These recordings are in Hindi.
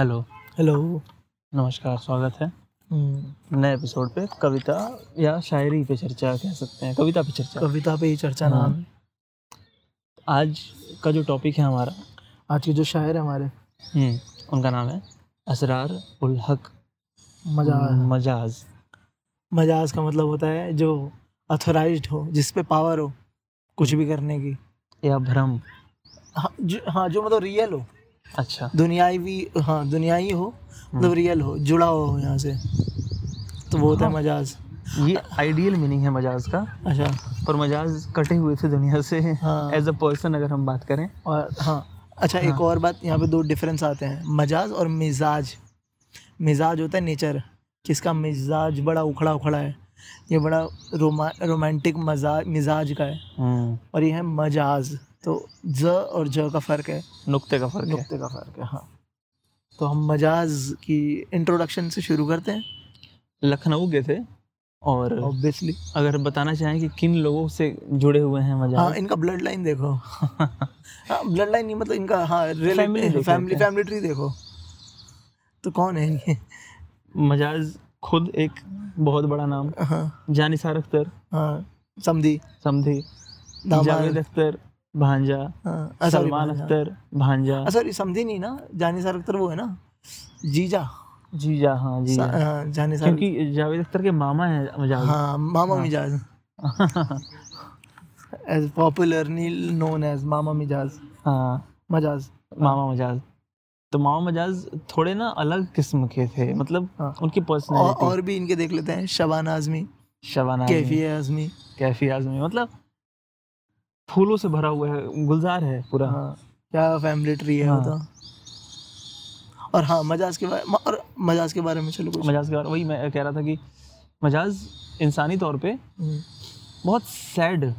हेलो। हेलो। नमस्कार स्वागत है। हम्म, नए एपिसोड पे कविता या शायरी पे चर्चा कह सकते हैं। कविता पे चर्चा। कविता पे ही चर्चा हाँ। नाम। आज का जो टॉपिक है हमारा। आज के जो शायर है हमारे। हम्म, उनका नाम है असरार उल हक। मज़ा मजाज। मजाज का मतलब होता है जो अथोराइज्ड हो जिस पे पावर हो कुछ भी करने की। या भ्रम। हाँ जो हाँ जो मतलब रियल हो। अच्छा। दुनियाई भी हाँ दुनियाई हो मतलब हम्म। रियल हो जुड़ा हो यहाँ से। तो वो होता है हाँ। मजाज। ये आइडियल मीनिंग है मजाज का। अच्छा। पर मजाज कटे हुए थे दुनिया से। एज अ पर्सन अगर हम बात करें। और हाँ। अच्छा हाँ. एक। और बात यहाँ पे दो डिफरेंस आते हैं। मजाज और मिजाज। मिजाज होता है नेचर किसका? मिजाज बड़ा उखड़ा उखड़ा है। ये बड़ा रोमा रोमांटिक मजाज मिजाज का है। हम्म, और ये है मजाज। तो ज और ज का फ़र्क है। नुक्ते का फ़र्क नुक्ते का फ़र्क है हाँ। तो हम मजाज की इंट्रोडक्शन से शुरू करते हैं। लखनऊ के थे और ऑब्वियसली अगर बताना चाहें कि किन लोगों से जुड़े हुए हैं हाँ इनका ब्लड लाइन देखो। हाँ ब्लड लाइन नहीं मतलब इनका हाँ फैमिली फैमिली फैमिली ट्री देखो। तो कौन है ये? मजाज खुद एक बहुत बड़ा नाम। हाँ। जानिसार अख्तर। हाँ समधी। दामाद। जावेद अख्तर। भांजा हाँ sorry, सलमान हाँ। अख्तर भांजा। सॉरी समझी नहीं ना जानी सार अख्तर वो है ना? जीजा। जीजा हाँ हाँ, जानी सार क्योंकि जावेद अख्तर के मामा है मजाज हाँ मामा हाँ। मिजाज। As popularly known as Mama Majaz. हाँ। मजाज। मामा मजाज। तो मामा मजाज थोड़े ना अलग किस्म के थे मतलब हाँ। उनकी और, पर्सनैलिटी और भी इनके देख लेते हैं शबाना आजमी शबाना कैफी आजमी। कैफी आजमी मतलब फूलों से भरा हुआ है गुलजार है पूरा। हाँ क्या फैमिली ट्री है हाँ। तो। और हाँ मजाज के बारे और मजाज के बारे में चलो कुछ। मजाज के बारे में वही मैं कह रहा था कि मजाज इंसानी तौर पे हम्म, बहुत सैड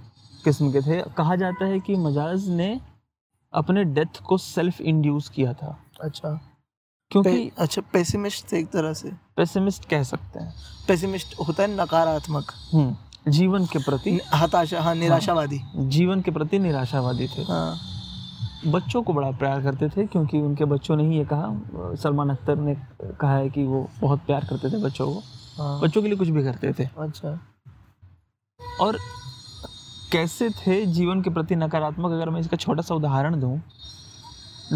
किस्म के थे। कहा जाता है कि मजाज ने अपने डेथ को सेल्फ इंड्यूस किया था। अच्छा। क्योंकि पे, अच्छा पेसिमिस्ट थे एक तरह से। पेसिमिस्ट कह सकते हैं। पेसिमिस्ट होता है नकारात्मक। हम्म, जीवन के प्रति हताशा हाँ निराशावादी। जीवन के प्रति निराशावादी थे। हाँ। बच्चों को बड़ा प्यार करते थे क्योंकि उनके बच्चों ने ही ये कहा सलमान अख्तर ने कहा है कि वो बहुत प्यार करते थे बच्चों को। हाँ। बच्चों के लिए कुछ भी करते थे। अच्छा। और कैसे थे जीवन के प्रति नकारात्मक? अगर मैं इसका छोटा सा उदाहरण दूँ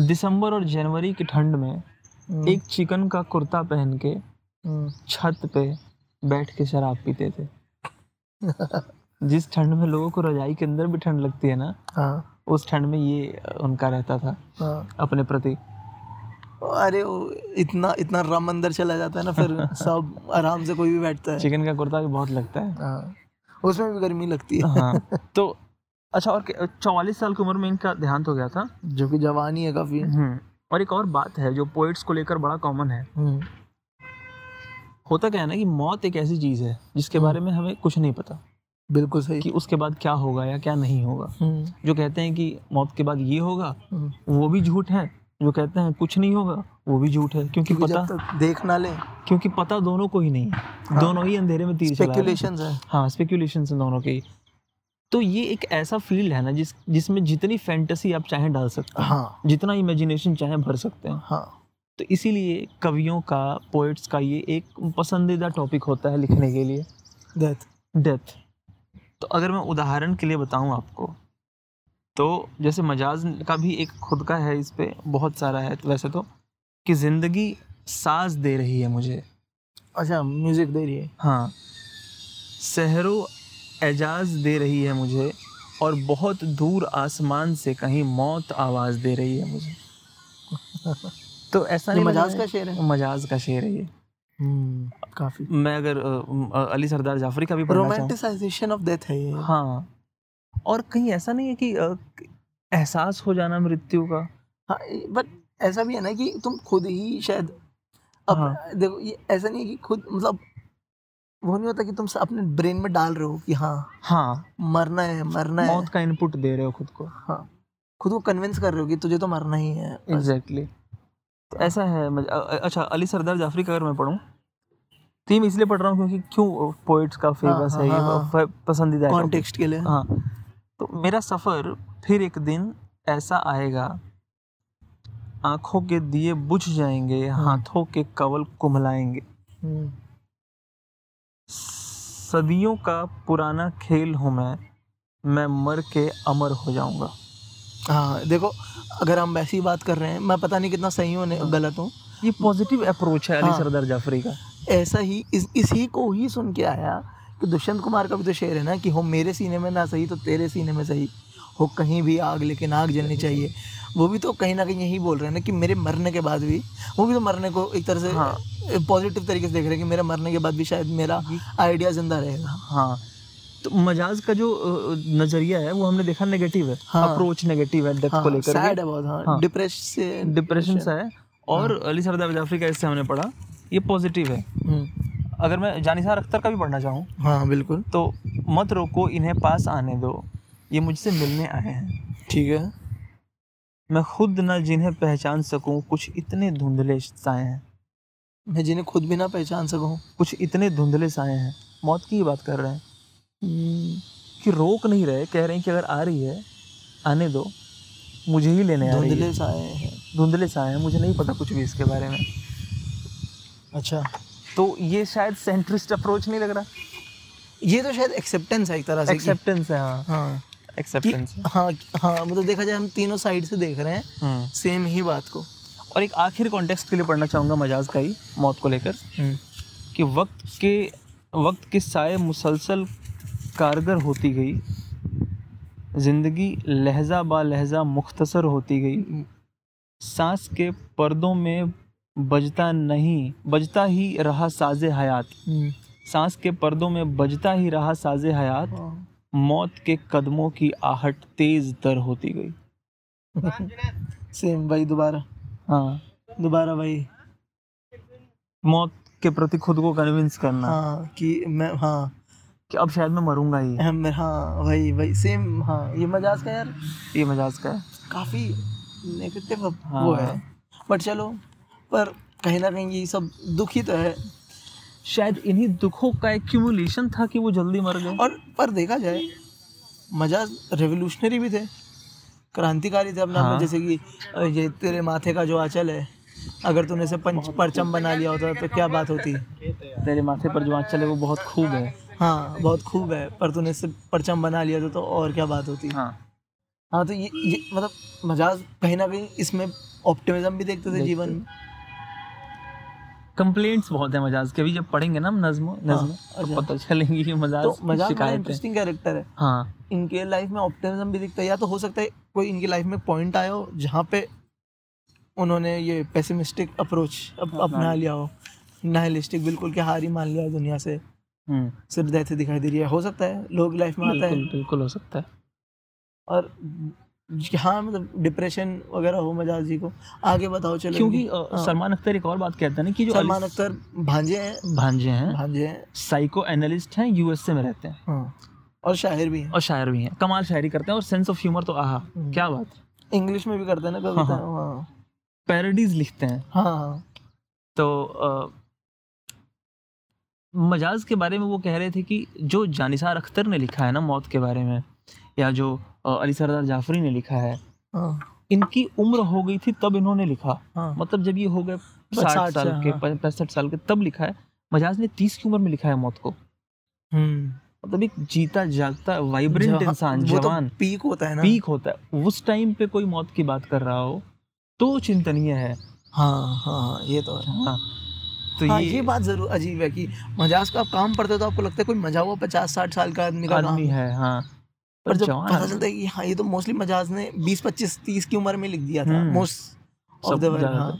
दिसंबर और जनवरी की ठंड में हम्म, एक चिकन का कुर्ता पहन के हम्म, छत पे बैठ के शराब पीते थे। जिस ठंड में लोगों को रजाई के अंदर भी ठंड लगती है ना हाँ। उस ठंड में ये उनका रहता था हाँ। अपने प्रति। अरे वो इतना इतना रम अंदर चला जाता है ना फिर सब आराम से कोई भी बैठता है। चिकन का कुर्ता भी बहुत लगता है। हाँ। उसमें भी गर्मी लगती है। हाँ। तो अच्छा और चौवालीस साल की उम्र में इनका देहांत हो गया था? जो कि जवानी है काफ़ी। हम्म, और एक और बात है जो पोइट्स को लेकर बड़ा कॉमन है। हम्म, होता क्या है ना कि मौत एक ऐसी चीज़ है जिसके हम्म। बारे में हमें कुछ नहीं पता। बिल्कुल सही। कि उसके बाद क्या होगा या क्या नहीं होगा। हम्म, जो कहते हैं कि मौत के बाद ये होगा हम्म। वो भी झूठ है। जो कहते हैं कुछ नहीं होगा वो भी झूठ है। क्योंकि क्योंकि पता देख ना ले। क्योंकि पता दोनों को ही नहीं है। हाँ। दोनों ही अंधेरे में तीर स्पेकुलेशंस है। हाँ। स्पेकुलेशन है दोनों के तो ये एक ऐसा फ़ील्ड है ना जिस जिसमें जितनी फैंटेसी आप चाहें डाल सकते हैं। हाँ। जितना इमेजिनेशन चाहें भर सकते हैं। हाँ। तो इसीलिए कवियों का पोइट्स का ये एक पसंदीदा टॉपिक होता है लिखने के लिए। डेथ डेथ तो अगर मैं उदाहरण के लिए बताऊँ आपको तो जैसे मजाज का भी एक खुद का है इस पर बहुत सारा है तो वैसे तो कि ज़िंदगी साज दे रही है मुझे। अच्छा म्यूज़िक दे रही है। हाँ। सहरो एजाज दे रही है मुझे और बहुत दूर आसमान से कहीं मौत आवाज़ दे रही है मुझे। तो ऐसा नहीं मजाज का शेर है? मजाज का शेर है ये। हम्म, काफ़ी। मैं अगर अली सरदार जाफरी का भी रोमांटिसाइजेशन ऑफ़ डेथ है ये। हाँ। और कहीं ऐसा नहीं है कि एहसास हो जाना मृत्यु का। हाँ बट ऐसा भी है ना कि तुम खुद ही शायद अब हाँ। देखो ये ऐसा नहीं है कि खुद मतलब वो नहीं होता कि तुम अपने ब्रेन में डाल रहे हो कि हाँ हाँ। मरना है मरना है। मौत का इनपुट दे रहे हो खुद को। हाँ। खुद को कन्विंस कर रहे हो कि तुझे तो मरना ही है। एग्जैक्टली तो ऐसा है अच्छा अली सरदार जाफरी का अगर मैं पढ़ूँ थीम इसलिए पढ़ रहा हूँ क्योंकि क्यों पोइट्स का फ़ेमस हाँ, है ये हाँ, पसंदीदा कॉन्टेक्स्ट के लिए। हाँ। तो मेरा सफ़र फिर एक दिन ऐसा आएगा आँखों के दिए बुझ जाएँगे। हाथों के कवल कुम्हलाएँगे हम्म, सदियों का पुराना खेल हूँ मैं मैं मर के अमर हो जाऊँगा। हाँ देखो अगर हम वैसी बात कर रहे हैं मैं पता नहीं कितना सही हूँ गलत हूँ। ये पॉजिटिव अप्रोच है अली हाँ। सरदार जाफरी का। ऐसा ही इस इसी को ही सुन के आया कि दुष्यंत कुमार का भी तो शेर है ना कि हो मेरे सीने में ना सही तो तेरे सीने में सही। हो कहीं भी आग लेकिन आग जलनी चाहिए। वो भी तो कहीं ना कहीं यही बोल रहे हैं ना कि मेरे मरने के बाद भी वो भी तो मरने को एक तरह से हाँ। पॉजिटिव तरीके से देख रहे हैं कि मेरे मरने के बाद भी शायद मेरा आइडिया ज़िंदा रहेगा। हाँ तो मजाज का जो नज़रिया है वो हमने देखा नेगेटिव है। हाँ। अप्रोच नेगेटिव है डेथ हाँ, को। लेकर सैड है बहुत हाँ, हाँ। डिप्रेस से डिप्रेशन सा है। और अली सरदार जाफरी का इससे हमने पढ़ा ये पॉजिटिव है। हम्म, अगर मैं जानिसार अख्तर का भी पढ़ना चाहूँ हाँ बिल्कुल। तो मत रोको इन्हें पास आने दो। ये मुझसे मिलने आए हैं। ठीक है। मैं खुद ना जिन्हें पहचान सकूँ कुछ इतने धुंधले साए हैं। मैं जिन्हें खुद भी ना पहचान सकूँ। कुछ इतने धुंधले साए हैं। मौत की ही बात कर रहे हैं। कि रोक नहीं रहे कह रहे हैं कि अगर आ रही है आने दो। मुझे ही लेने आ रही धुंधले है साए हैं। धुंधले साए हैं। मुझे नहीं पता कुछ भी इसके बारे में। अच्छा। तो ये शायद सेंट्रिस्ट अप्रोच नहीं लग रहा? ये तो शायद एक्सेप्टेंस है एक तरह से एक्सेप्टेंस है हाँ। हाँ। एक्सेप्टेंस हाँ। हाँ मतलब देखा जाए हम तीनों साइड से देख रहे हैं हम्म। सेम ही बात को। और एक आखिर कॉन्टेक्स्ट के लिए पढ़ना चाहूँगा मजाज का ही मौत को लेकर। हम्म, कि वक्त के वक्त के साए मुसलसल कारगर होती गई। ज़िंदगी लहजा बा लहजा मुख्तसर होती गई। सांस के पर्दों में बजता नहीं बजता ही रहा साज हयात। हम्म, सांस के पर्दों में बजता ही रहा साज हयात। हाँ। मौत के कदमों की आहट तेज तर होती गई। सेम भाई दोबारा। हाँ। दोबारा भाई। मौत के प्रति खुद को कन्विंस करना। हाँ कि मैं हाँ। कि अब शायद मैं मरूँगा ही। हाँ भाई वही सेम हाँ ये मजाज का यार? ये मजाज का है। काफ़ी नेगेटिव हाँ। वो है। बट चलो पर कहीं ना कहीं ये सब दुख ही तो है। शायद इन्हीं दुखों का एक्यूमुलेशन था कि वो जल्दी मर गए। और पर देखा जाए मजाज रेवोल्यूशनरी भी थे। क्रांतिकारी थे अपना हाँ। जैसे कि ये तेरे माथे का जो आंचल है अगर तूने इसे पंच परचम बना लिया होता तो क्या बात होती? तेरे माथे पर जो आंचल है वो बहुत खूब है। हाँ बहुत खूब है पर तूने इससे परचम बना लिया था तो और क्या बात होती। हाँ। हाँ तो ये, ये मतलब मजाज कहीं ना कहीं इसमें ऑप्टिमिज्म भी देखते थे। जीवन में। कंप्लेंट्स बहुत है मजाज के अभी जब पढ़ेंगे ना हम नज्म नज्म अच्छा। तो पता चलेंगी कि मजाज तो मजाज है इंटरेस्टिंग कैरेक्टर है। हाँ। इनके लाइफ में ऑप्टिमिज्म भी दिखता है या तो हो सकता है कोई इनकी लाइफ में पॉइंट आया हो जहाँ पे उन्होंने ये पेसिमिस्टिक अप्रोच अप, अपना लिया। हो। नाइलिस्टिक बिल्कुल कि हार ही मान लिया है दुनिया से। सिर्फ़ डेथ दिखाई दे रही है। हो सकता है लोग लाइफ में आता है। बिल्कुल हो सकता है। और हाँ मतलब डिप्रेशन वगैरह हो मजाज जी को। आगे बताओ चलो। क्योंकि हाँ, सलमान अख्तर एक और बात कहते हैं ना कि जो सलमान अख्तर भांजे हैं। भांजे हैं। भांजे हैं। साइको एनालिस्ट हैं यूएसए में रहते हैं। हाँ। और शायर भी हैं। और शायर भी हैं। कमाल शायरी करते हैं और सेंस ऑफ़ ह्यूमर तो आहा हम्म। क्या बात है। इंग्लिश में भी करते हैं ना कविता। हाँ, हाँ। लिखते हैं। हाँ तो मजाज के बारे में वो कह रहे थे कि जो जानिसार अख्तर ने लिखा है ना मौत के बारे में या जो अली सरदार जाफरी ने लिखा है हाँ। इनकी उम्र हो गई थी तब इन्होंने लिखा। हाँ। मतलब जब ये हो गए साठ साल के हाँ। पैंसठ साल के तब लिखा है। मजाज ने तीस की उम्र में लिखा है मौत को। हम्म। मतलब एक जीता जागता वाइब्रेंट इंसान तो जवान। पीक होता है ना। पीक होता है। उस टाइम पे कोई मौत की बात कर रहा हो तो चिंतनीय है हाँ हाँ ये तो है। हाँ। तो हाँ ये, ये बात ज़रूर अजीब है कि मजाज का आप काम पढ़ते हो तो आपको लगता है कोई मज़ा हुआ पचास साठ साल का आदमी का आदमी है हाँ। पर जब पता चलता है कि हाँ ये तो मोस्टली मजाज ने बीस पच्चीस तीस की उम्र में लिख दिया था हम्म। मोस्ट ऑफ़ द वर्ल्ड हाँ।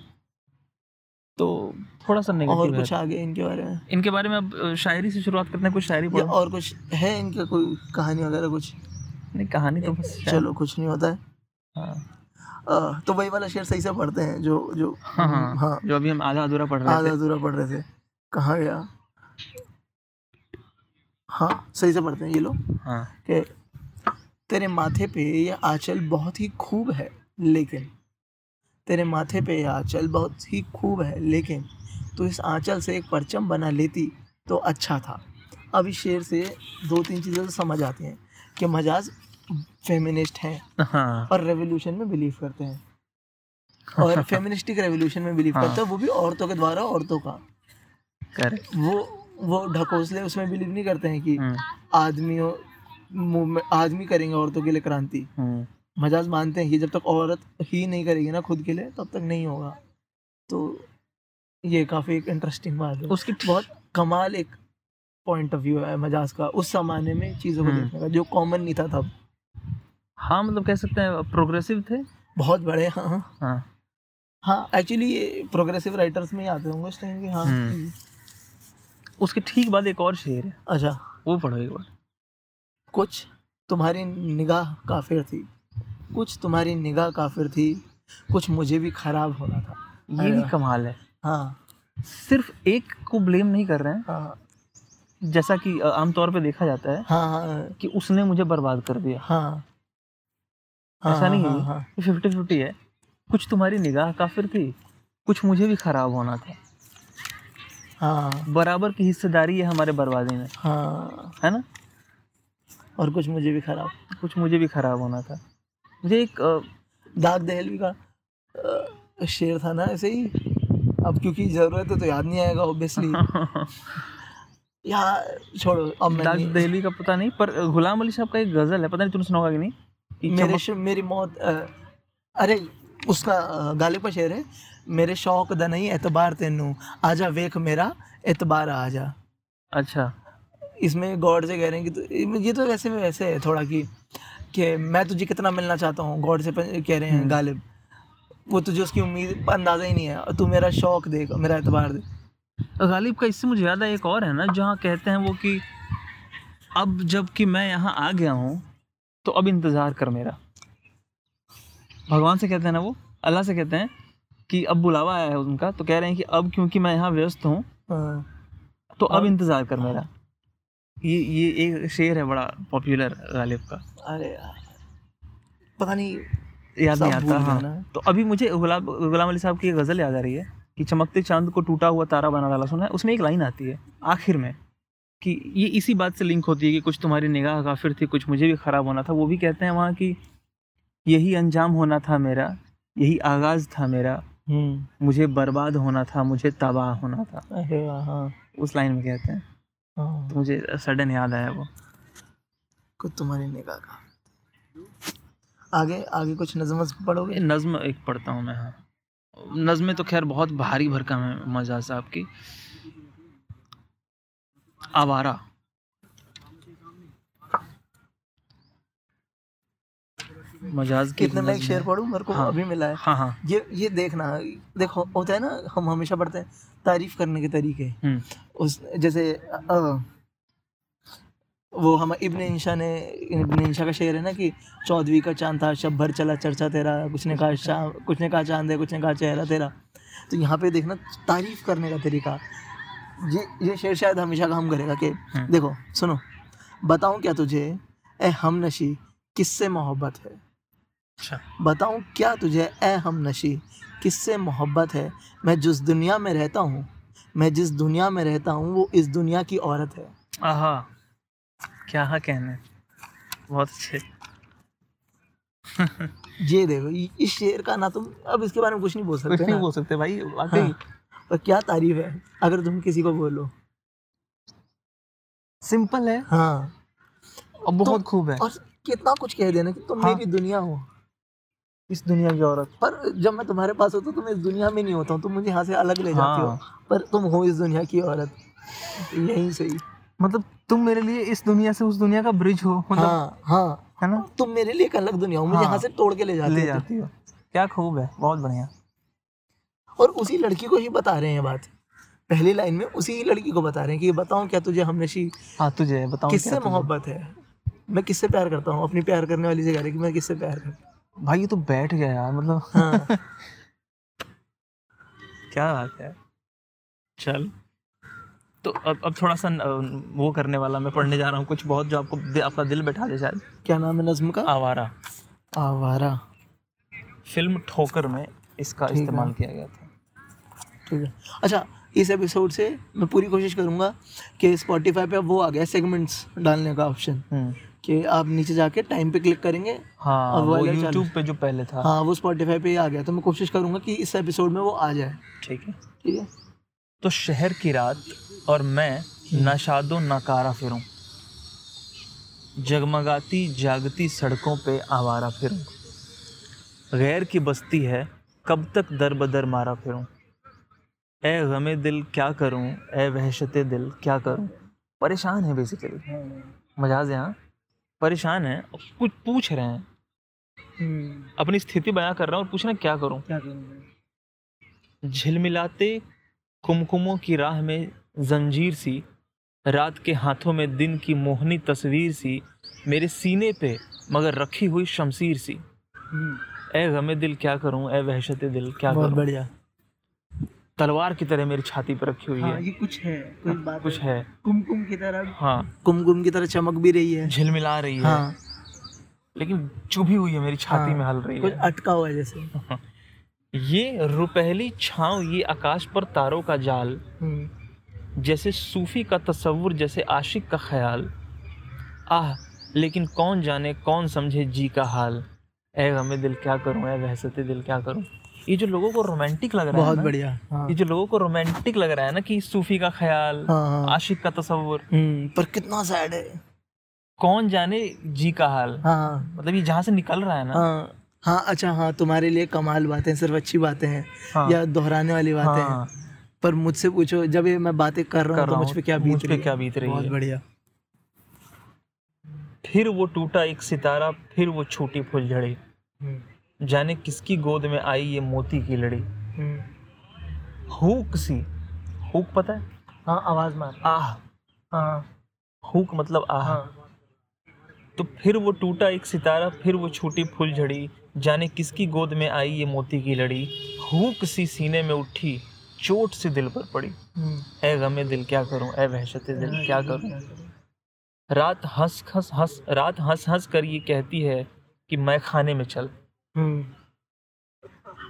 तो थोड़ा सा और कुछ आगे इनके बारे में? इनके बारे में अब शायरी से शुरुआत करते हैं कुछ शायरी पढ़ो और कुछ है इनका कोई कहानी वगैरह कुछ? नहीं कहानी तो बस चलो कुछ नहीं होता है। हाँ। अ, तो वही वाला शेर सही से पढ़ते हैं जो जो हाँ हाँ हाँ। जो अभी हम आधा अधूरा पढ़ रहे आधा अधूरा पढ़ रहे थे। कहाँ गया? हाँ सही से पढ़ते हैं ये लोग। हाँ। कि तेरे माथे पे ये आंचल बहुत ही खूब है लेकिन तेरे माथे पे ये आंचल बहुत ही खूब है लेकिन तो इस आंचल से एक परचम बना लेती तो अच्छा था। अब इस शेर से दो तीन चीज़ें तो समझ आती हैं कि मजाज फेमिनिस्ट हैं। हाँ। और रेवोल्यूशन में बिलीव करते हैं। और फेमिनिस्टिक रेवोल्यूशन में बिलीव हाँ। करता है वो भी औरतों के द्वारा औरतों का। करेक्ट वो वो ढकोसले उसमें बिलीव नहीं करते हैं कि हम्म, आदमियों आदमी करेंगे औरतों के लिए क्रांति। हम्म, मजाज मानते हैं कि जब तक औरत ही नहीं करेगी ना खुद के लिए तब तक नहीं होगा। तो ये काफ़ी एक इंटरेस्टिंग बात है। उसकी बहुत कमाल एक पॉइंट ऑफ़ व्यू है मजाज का उस जमाने में चीज़ों को हम्म। देखने का जो कॉमन नहीं था तब। हाँ मतलब कह सकते हैं प्रोग्रेसिव थे? बहुत बड़े हाँ हाँ। हाँ। हाँ एक्चुअली ये प्रोग्रेसिव राइटर्स में ही आते होंगे उस टाइम के हाँ। हम्म। उसके ठीक बाद एक और शेर है। अच्छा। वो पढ़ो एक बार। कुछ तुम्हारी निगाह काफिर थी कुछ तुम्हारी निगाह काफिर थी कुछ मुझे भी खराब होना था। ये भी कमाल है। हाँ। सिर्फ़ एक को ब्लेम नहीं कर रहे हैं। हाँ। जैसा कि आमतौर पे देखा जाता है हाँ हाँ। कि उसने मुझे बर्बाद कर दिया। हाँ। ऐसा नहीं हाँ, है। हाँ, फिफ्टी फिफ्टी है। कुछ तुम्हारी निगाह काफिर थी कुछ मुझे भी खराब होना था। हाँ। बराबर की हिस्सेदारी है हमारे बर्बादी में। हाँ। है ना? और कुछ मुझे भी खराब कुछ मुझे भी खराब होना था। मुझे एक दाग दहलवी का शेर था ना ऐसे ही। अब क्योंकि ज़रूरत है तो याद नहीं आएगा ऑब्वियसली यार छोड़ो अब दाग नहीं- दहली का पता नहीं पर गुलाम अली साहब का एक गज़ल है पता नहीं तूने सुना होगा कि नहीं? मेरे श- मेरी मौत अ, अरे उसका गालिब का शेर है। मेरे शौक द नहीं एतबार तेनू। आजा वेख मेरा एतबार आजा। अच्छा। इसमें गॉड से कह रहे हैं कि तो ये तो वैसे में वैसे है थोड़ा कि कि मैं तुझे कितना मिलना चाहता हूँ गॉड से कह रहे हैं हम्म। गालिब। वो तुझे उसकी उम्मीद अंदाज़ा ही नहीं है। और तू मेरा शौक देख मेरा एतबार दे गालिब का इससे मुझे याद है एक और है ना जहाँ कहते हैं वो कि अब जबकि मैं यहाँ आ गया हूँ तो अब इंतज़ार कर मेरा। भगवान से कहते हैं ना वो अल्लाह से कहते हैं कि अब बुलावा आया है उनका तो कह रहे हैं कि अब क्योंकि मैं यहाँ व्यस्त हूँ हाँ, तो अब अब- इंतज़ार कर मेरा। ये ये एक शेर है बड़ा पॉपुलर गालिब का। अरे यार पता नहीं याद नहीं आता हाँ। तो अभी मुझे गुलाब गुलाम अली साहब की गज़ल याद आ रही है कि चमकते चाँद को टूटा हुआ तारा बना डाला सुना है? उसमें एक लाइन आती है आखिर में। कि ये इसी बात से लिंक होती है कि कुछ तुम्हारी निगाह काफिर थी कुछ मुझे भी खराब होना था। वो भी कहते हैं वहाँ कि यही अंजाम होना था मेरा यही आगाज़ था मेरा। हम्म। मुझे बर्बाद होना था मुझे तबाह होना था। अरे वाह, हाँ। उस लाइन में कहते हैं। हाँ। तो मुझे सडन याद आया वो। कुछ तुम्हारी निगाह का। आगे आगे कुछ नज़म पढ़ोगे? नज्म एक पढ़ता हूँ मैं हाँ। नज़में तो खैर बहुत भारी भरकम है मज़ा साहब की। आवारा। मजाज कितने में एक शेर है। मेरे को हाँ। अभी मिला है। हाँ हाँ। ये ये देखना देखो होता है ना हम हमेशा पढ़ते हैं तारीफ़ करने के तरीके। हम्म। उस जैसे अ, वो हम इब्न इंशा ने इब्न इंशा का शेर है ना कि चौदहवीं का चाँद था शब भर चला चर्चा तेरा कुछ ने कहा शाम कुछ ने कहा चाँद है कुछ ने कहा चेहरा तेरा। तो यहाँ पे देखना तारीफ़ करने का तरीका। ये ये शेर शायद हमेशा काम करेगा कि हम्म। देखो सुनो बताऊँ क्या तुझे? ए हम नशी किससे मोहब्बत है? अच्छा। बताऊँ क्या तुझे? ए हम नशी किससे मोहब्बत है? मैं जिस दुनिया में रहता हूँ मैं जिस दुनिया में रहता हूँ वो इस दुनिया की औरत है। आहा क्या हाँ कहने? बहुत अच्छे। ये देखो इस शेर का ना तुम अब इसके बारे में कुछ नहीं बोल कुछ सकते नहीं ना। बोल सकते भाई वाकई। हाँ, पर क्या तारीफ़ है अगर तुम किसी को बोलो। सिंपल है। हाँ। और बहुत तो, खूब है। और कितना कुछ कह देना कि तुम हाँ। मेरी दुनिया हो। इस दुनिया की औरत। पर जब मैं तुम्हारे पास होता हूँ तो मैं इस दुनिया में नहीं होता हूँ तुम मुझे यहाँ से अलग ले जाती हो। हाँ। पर तुम हो इस दुनिया की औरत। यही सही। मतलब तुम मेरे लिए इस दुनिया से उस दुनिया का ब्रिज हो मतलब हाँ हाँ। है ना? तुम मेरे लिए एक अलग दुनिया हो मुझे हाँ। यहाँ से तोड़ के ले जाती ले जाती हो। क्या खूब है बहुत बढ़िया। और उसी लड़की को ही बता रहे हैं बात। पहली लाइन में उसी लड़की को बता रहे हैं कि बताऊँ क्या तुझे हमनशी हाँ तुझे बताऊँ किससे मोहब्बत है? मैं किससे प्यार करता हूँ? अपनी प्यार करने वाली से कह रहे कि मैं किससे प्यार करता हूँ भाई ये तो बैठ गया यार मतलब। हाँ। क्या बात है। चल। तो अब अब थोड़ा सा वो करने वाला मैं पढ़ने जा रहा हूँ कुछ बहुत जो आपको दि- आपका दिल बैठा दे शायद। क्या नाम है नज्म का? आवारा। आवारा। फ़िल्म ठोकर में इसका इस्तेमाल किया गया था। ठीक है। अच्छा इस एपिसोड से मैं पूरी कोशिश करूँगा कि स्पॉटिफाई पे अब वो आ गया सेगमेंट्स डालने का ऑप्शन हम्म। कि आप नीचे जाके टाइम पे क्लिक करेंगे हाँ और वो यूट्यूब पे जो पहले था। हाँ वो स्पॉटिफाई पे ही आ गया। तो मैं कोशिश करूँगा कि इस एपिसोड में वो आ जाए। ठीक है। ठीक है? तो शहर की रात और मैं नशादो नकारा फिरूं। जगमगाती जागती सड़कों पे आवारा फिरूं। गैर की बस्ती है कब तक दर बदर मारा फिरूं। ए गमे दिल क्या करूँ? ए वहशत दिल क्या करूँ? परेशान है बेसिकली मजाज यहाँ परेशान है कुछ पूछ रहे हैं। हम्म, अपनी स्थिति बयां कर रहा हूँ और पूछ रहे हैं क्या करूँ? झिलमिलाते कुमकुमों की राह में जंजीर सी रात के हाथों में दिन की मोहनी तस्वीर सी मेरे सीने पे मगर रखी हुई शमशीर सी। हम्म, ए गमे दिल क्या करूँ? ए वहशत दिल क्या बहुत करूँ? बढ़िया। तलवार की तरह मेरी छाती पर रखी हुई हाँ है। ये कुछ है कोई बात कुछ है। कुमकुम की तरह। हाँ। कुमकुम की तरह चमक भी रही है। झिलमिला रही है। हाँ। लेकिन चुभी हुई है मेरी छाती हाँ, में हल रही कुछ है अटका हुआ है जैसे। ये रुपहली छांव ये आकाश पर तारों का जाल हम्म, जैसे सूफी का तस्वुर जैसे आशिक का ख्याल। आह लेकिन कौन जाने कौन समझे जी का हाल। ए गमे दिल क्या करूँ ए वहसते दिल क्या करूँ। ये जो लोगों को रोमांटिक लग रहा है बहुत बढ़िया। हाँ। ये जो लोगों को रोमांटिक लग रहा है ना कि सूफी का ख्याल हाँ हाँ। आशिक का तस्वुर हम्म, पर कितना सैड है। कौन जाने जी का हाल? हाँ हाँ। मतलब ये जहाँ से निकल रहा है ना। हाँ हाँ अच्छा हाँ तुम्हारे लिए कमाल बातें सिर्फ़ अच्छी बातें हैं हाँ, या दोहराने वाली बातें हैं। हाँ, पर मुझसे पूछो जब ये मैं बातें कर रहा हूँ तो मुझ पे क्या बीत रही है? क्या बीत रही बहुत बढ़िया। फिर वो टूटा एक सितारा फिर वो छोटी फुलझड़ी। हम्म, जाने किसकी गोद में आई ये मोती की लड़ी? हम्म, हुक सी। हुक पता है? हाँ आवाज़ मार। आह। हाँ। हुक मतलब आह। हाँ। तो फिर वो टूटा एक सितारा फिर वो छोटी फूल झड़ी जाने किसकी गोद में आई ये मोती की लड़ी? हुक सी सीने में उठी चोट सी दिल पर पड़ी। हम्म, ए गमे दिल क्या करूँ? ए वहशत दिल क्या करूँ? रात हंस हंस हंस रात हंस हंस कर ये कहती है कि मैं खाने में चल। हम्म,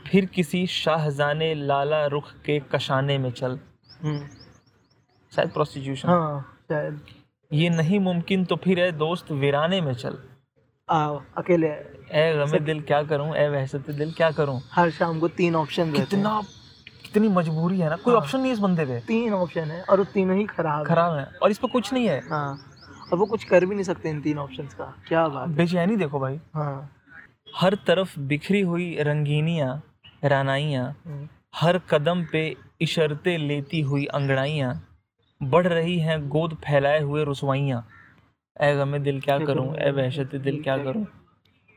फिर किसी शाहजाने लाला रुख के कशाने में चल। हम्म, शायद प्रोस्टिट्यूशन हाँ शायद। ये नहीं मुमकिन तो फिर ए दोस्त वीराने में चल। आओ अकेले। ए गमे दिल क्या करूँ? ए वहशत दिल क्या करूँ? हर शाम को तीन ऑप्शन रहते हैं। कितना कितनी मजबूरी है ना? कोई हाँ। ऑप्शन नहीं इस बंदे पे। तीन ऑप्शन है और वो तीनों ही खराब है। खराब है और इस पर कुछ नहीं है। हाँ और वो कुछ कर भी नहीं सकते इन तीन ऑप्शंस का। क्या बात बेचैनी देखो भाई। हाँ। हर तरफ़ बिखरी हुई रंगीनियाँ रानाइयाँ हम्म, हर कदम पे इशरते लेती हुई अंगड़ाइयाँ बढ़ रही हैं गोद फैलाए हुए रसवाइयाँ। ए गमे दिल क्या करूँ? ए वहशत दिल क्या करूँ?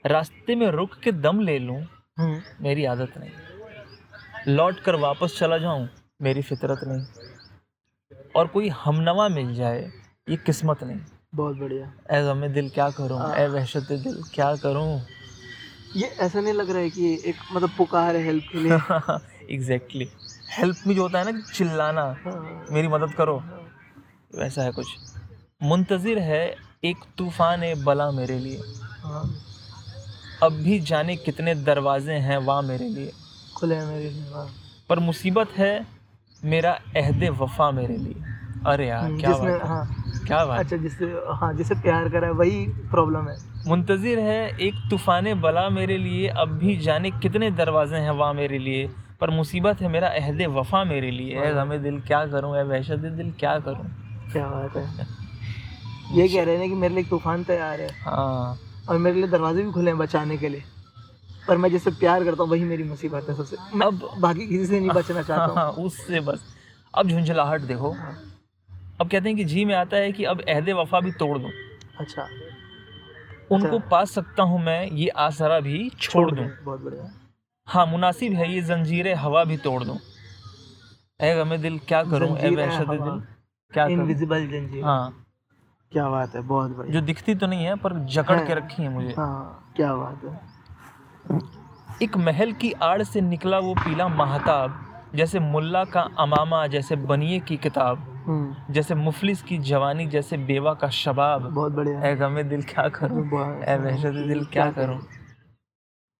रास्ते में रुक के दम ले लूँ हम्म, मेरी आदत नहीं। लौट कर वापस चला जाऊँ मेरी फितरत नहीं। और कोई हमनवा मिल जाए ये किस्मत नहीं। बहुत बढ़िया। ए गमे दिल क्या करूँ? ए वहशत दिल क्या करूँ? ये ऐसा नहीं लग रहा है कि एक मतलब पुकार है हेल्प के लिए। एग्जैक्टली हेल्प में जो होता है ना चिल्लाना हाँ, मेरी मदद करो वैसा है कुछ। मुंतज़िर है एक तूफ़ान है बला मेरे लिए। हाँ, अब भी जाने कितने दरवाजे हैं वहाँ मेरे लिए। खुले हैं मेरे लिए। पर मुसीबत है मेरा अहद वफा मेरे लिए। अरे यार हम्म, क्या है। हाँ। क्या बात? अच्छा जिससे हाँ जिससे प्यार करा है वही प्रॉब्लम है। मुंतज़िर है एक तूफ़ान बला मेरे लिए अब भी जाने कितने दरवाजे हैं वहाँ मेरे लिए पर मुसीबत है मेरा अहद वफा मेरे लिए। ए गमे दिल क्या करूँ ए वहशत दिल क्या करूँ? क्या बात है। ये कह रहे हैं कि मेरे लिए तूफ़ान तैयार है। हाँ। और मेरे लिए दरवाजे भी खुले हैं बचाने के लिए। पर मैं जिससे प्यार करता हूँ वही मेरी मुसीबत है सबसे। मैं अब बाकी किसी से नहीं बचना चाहता हूँ। हाँ उससे बस। अब झुंझलाहट देखो। अब कहते हैं कि जी में आता है कि अब अहद वफा भी तोड़ दूँ। अच्छा। उनको अच्छा। पा सकता हूँ मैं ये आसरा भी छोड़ दूँ। बहुत बढ़िया। हाँ मुनासिब है ये जंजीरें हवा भी तोड़ दूँ। ए गमे दिल क्या करूँ? ए वहशत दिल क्या इनविजिबल जंजीर। हाँ। क्या बात है बहुत बढ़िया। जो दिखती तो नहीं है पर जकड़ के रखी है मुझे। हाँ क्या बात है। एक महल की आड़ से निकला वो पीला महताब जैसे मुल्ला का अमामा जैसे बनिए की किताब। जैसे मुफलिस की जवानी जैसे बेवा का शबाब। बहुत बढ़िया। ए गमे दिल क्या करूँ? ए वहशत दिल क्या करूँ?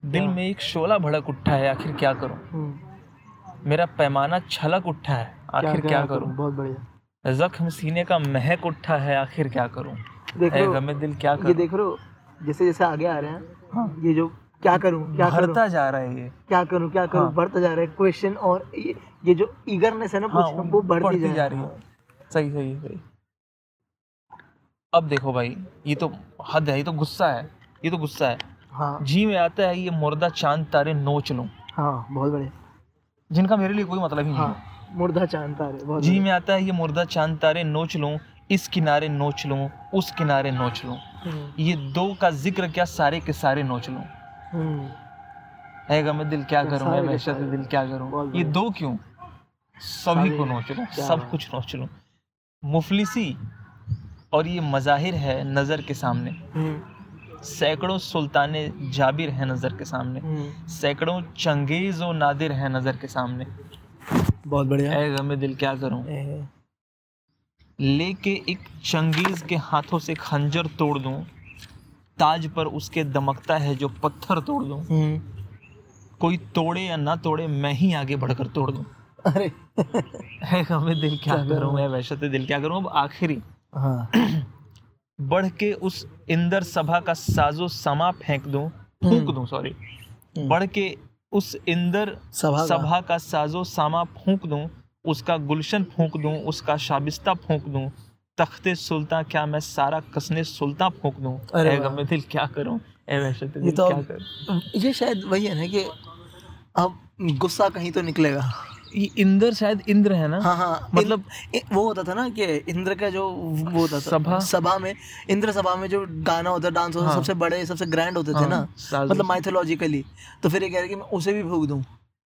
दिल में एक शोला भड़क उठा है आखिर क्या करूँ? हम्म, मेरा पैमाना छलक उठा है आखिर क्या करूँ? बहुत बढ़िया। जख्म सीने का महक उठा है आखिर क्या करूँ? गमे दिल क्या ये देख हो जैसे जैसे आगे आ रहे हैं हाँ। ये जो क्या करूँ क्या करूँ? भरता जा रहा है ये। क्या करूँ क्या करूँ? हाँ। बढ़ता जा रहा है। क्वेश्चन और ये ये जो ईगरनेस है ना हाँ वो बढ़ती जा रही है। सही सही सही। अब देखो भाई ये तो हद है ये तो गुस्सा है ये तो गुस्सा है। हाँ। जी में आता है ये मुर्दा चाँद तारे नोच लूँ। हाँ बहुत बढ़िया। जिनका मेरे लिए कोई मतलब ही नहीं हाँ मुर्दा चाँद तारे बहुत जी में आता है ये मुर्दा चाँद तारे नोच लूँ इस किनारे नोच लूँ उस किनारे नोच लूँ। हम्म, ये दो का ज़िक्र क्या सारे के सारे नोच लूँ? हम्म, है मैं दिल क्या करूँ करूँ सारे। दिल क्या करूँ? ये दो क्यों? सभी को नोच लूँ सब कुछ नोच लूँ। मुफलिसी और ये मज़ाहिर है नज़र के सामने। हम्म, सैकड़ों सुल्तान जाबिर हैं नज़र के सामने। हम्म, सैकड़ों चंगेज और नादिर हैं नज़र के सामने। बहुत बढ़िया। ऐ गमे दिल क्या करूँ? लेके एक चंगेज के हाथों से खंजर तोड़ दूँ ताज पर उसके दमकता है जो पत्थर तोड़ दूँ। हम्म, कोई तोड़े या ना तोड़े मैं ही आगे बढ़कर तोड़ दूँ। अरे। हमें दिल क्या करूँ? मैं? वैसे दिल क्या करूँ? अब आखिरी। हाँ। बढ़ के उस इंदर सभा का साजो समा फेंक दूँ। फूंक। दूँ सॉरी बढ़ के उस इंदर सभा सभा का साजो सामा फूंक दूँ उसका गुलशन फूंक दूँ उसका शाबिस्ता फूंक दूँ। तख्ते सुल्तान क्या मैं सारा कसने सुल्तान फूंक दूँ? अरे गमे दिल क्या करूँ? वहशत ये तो क्या करूँ? ये शायद वही है ना कि अब गुस्सा कहीं तो निकलेगा। इंदर शायद इंद्र है ना हाँ हाँ मतलब मतलब वो होता था ना कि इंद्र का जो वो होता था सभा? सभा में इंद्र सभा में जो गाना होता डांस होता हाँ। सबसे बड़े सबसे ग्रैंड होते हाँ, थे ना मतलब माइथोलॉजिकली तो फिर ये कह रहे कि मैं उसे भी फूक दूँ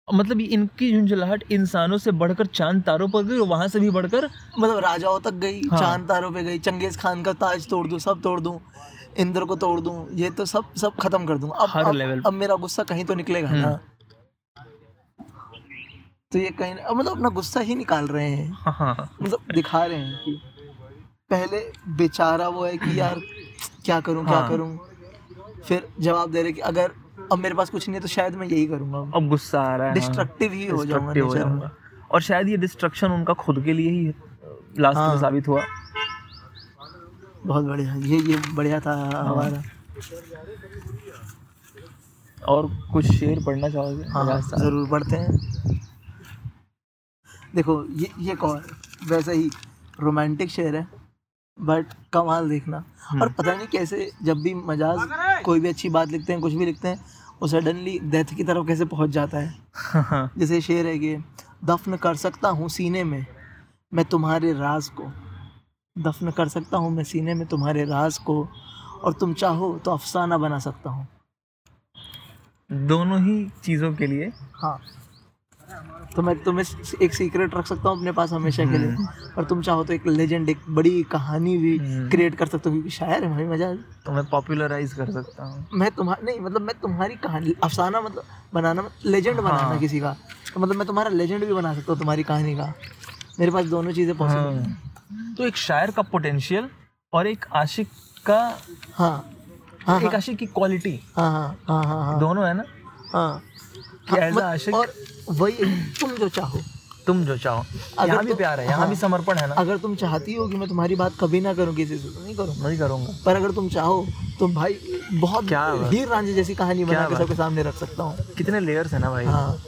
मतलब इनकी झुंझलाहट इंसानों से बढ़कर चाँद तारों पर गई वहाँ से भी बढ़कर मतलब राजाओं तक गई हाँ। चाँद तारों पे गई चंगेज खान का ताज तोड़ दूँ सब तोड़ दूँ इंद्र को तोड़ दूँ ये तो सब सब खत्म कर दूँ अब हर अब, पे। अब मेरा गुस्सा कहीं तो निकलेगा हम्म। ना तो ये कहीं अब मतलब अपना गुस्सा ही निकाल रहे हैं। हाँ हाँ। मतलब दिखा रहे हैं कि पहले बेचारा वो है कि यार क्या करूँ क्या हाँ। करूँ? फिर जवाब दे रहे कि अगर अब मेरे पास कुछ नहीं है तो शायद मैं यही करूँगा। अब गुस्सा आ रहा है। डिस्ट्रक्टिव ही हो जाऊँगा और शायद ये डिस्ट्रक्शन उनका खुद के लिए ही लास्ट में। साबित हुआ। बहुत बढ़िया। ये ये बढ़िया था। हमारा। और कुछ शेर पढ़ना चाहोगे? हाँ ज़रूर पढ़ते हैं। देखो ये ये कौन वैसे ही रोमांटिक शेर है बट कमाल देखना। और हम्म। पता नहीं कैसे जब भी मजाज कोई भी अच्छी बात लिखते हैं कुछ भी लिखते हैं वो सडनली डेथ की तरफ़ कैसे पहुँच जाता है। हाँ, जैसे शेर है कि दफन कर सकता हूँ सीने में मैं तुम्हारे राज को। दफन कर सकता हूँ मैं सीने में तुम्हारे राज को और तुम चाहो तो अफसाना बना सकता हूँ। दोनों ही चीज़ों के लिए हाँ। तो मैं तुम्हें एक सीक्रेट रख सकता हूँ अपने पास हमेशा के लिए। और तुम चाहो तो एक लेजेंड एक बड़ी कहानी भी हम्म। क्रिएट कर सकता हूँ क्योंकि शायर है भाई मज़ा तो मैं पॉपुलराइज कर सकता हूँ। मैं तुम्हारा नहीं मतलब मैं तुम्हारी कहानी अफसाना मतलब बनाना लेजेंड बनाना हाँ। किसी का। तो मतलब मैं तुम्हारा लेजेंड भी बना सकता हूँ तुम्हारी कहानी का। मेरे पास दोनों चीज़ें पॉसिबल हैं। हाँ। तो एक शायर का पोटेंशियल और एक आशिक का हाँ। हाँ एक आशिक की क्वालिटी हाँ हाँ हाँ हाँ हाँ। दोनों है ना? हाँ हाँ, आशिक- और वही तुम जो चाहो। तुम जो चाहो। अगर भी प्यार है यहाँ हाँ। भी समर्पण है ना? अगर तुम चाहती हो कि मैं तुम्हारी बात कभी ना करूँ किसी से तो नहीं करूँगा नहीं करूँगा। पर अगर तुम चाहो तो भाई बहुत क्या। हीर रांझे जैसी कहानी बना के सबके सामने रख सकता हूँ। कितने लेयर्स है ना भाई। हाँ।